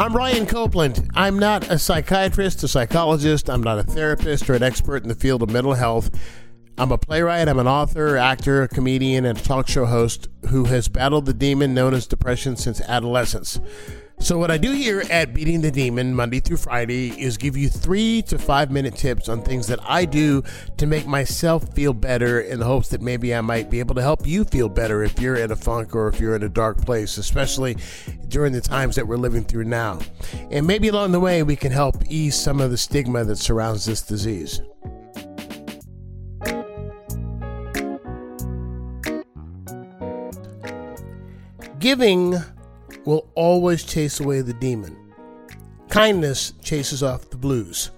I'm Brian Copeland. I'm not a psychiatrist, a psychologist, I'm not a therapist or an expert in the field of mental health. I'm a playwright, I'm an author, actor, comedian, and talk show host who has battled the demon known as depression since adolescence. So, what I do here at Beating the Demon Monday through Friday is give you three to five minute tips on things that I do to make myself feel better in the hopes that maybe I might be able to help you feel better if you're in a funk or if you're in a dark place, especially during the times that we're living through now. And maybe along the way, we can help ease some of the stigma that surrounds this disease. Giving will always chase away the demon. Kindness chases off the blues.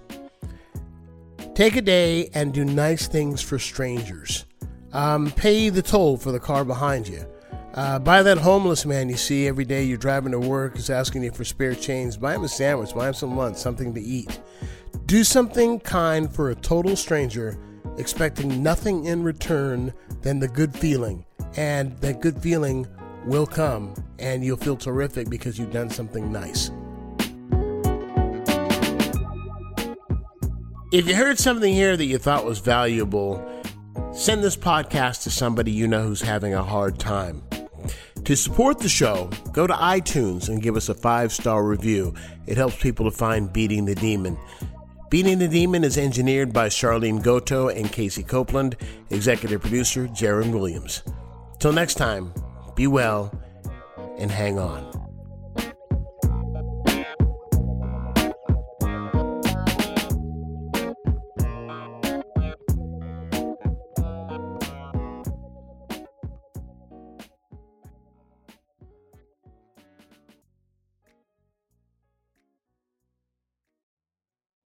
Take a day and do nice things for strangers. Um, pay the toll for the car behind you. Uh, buy that homeless man you see every day you're driving to work is asking you for spare change. Buy him a sandwich, buy him some lunch, something to eat. Do something kind for a total stranger, expecting nothing in return than the good feeling. And that good feeling will come and you'll feel terrific because you've done something nice. If you heard something here that you thought was valuable, send this podcast to somebody you know who's having a hard time. To support the show, go to iTunes and give us a five star review. It helps people to find Beating the Demon. Beating the Demon is engineered by Charlene Goto and Casey Copeland, executive producer Jaron Williams. Till next time, be well and hang on.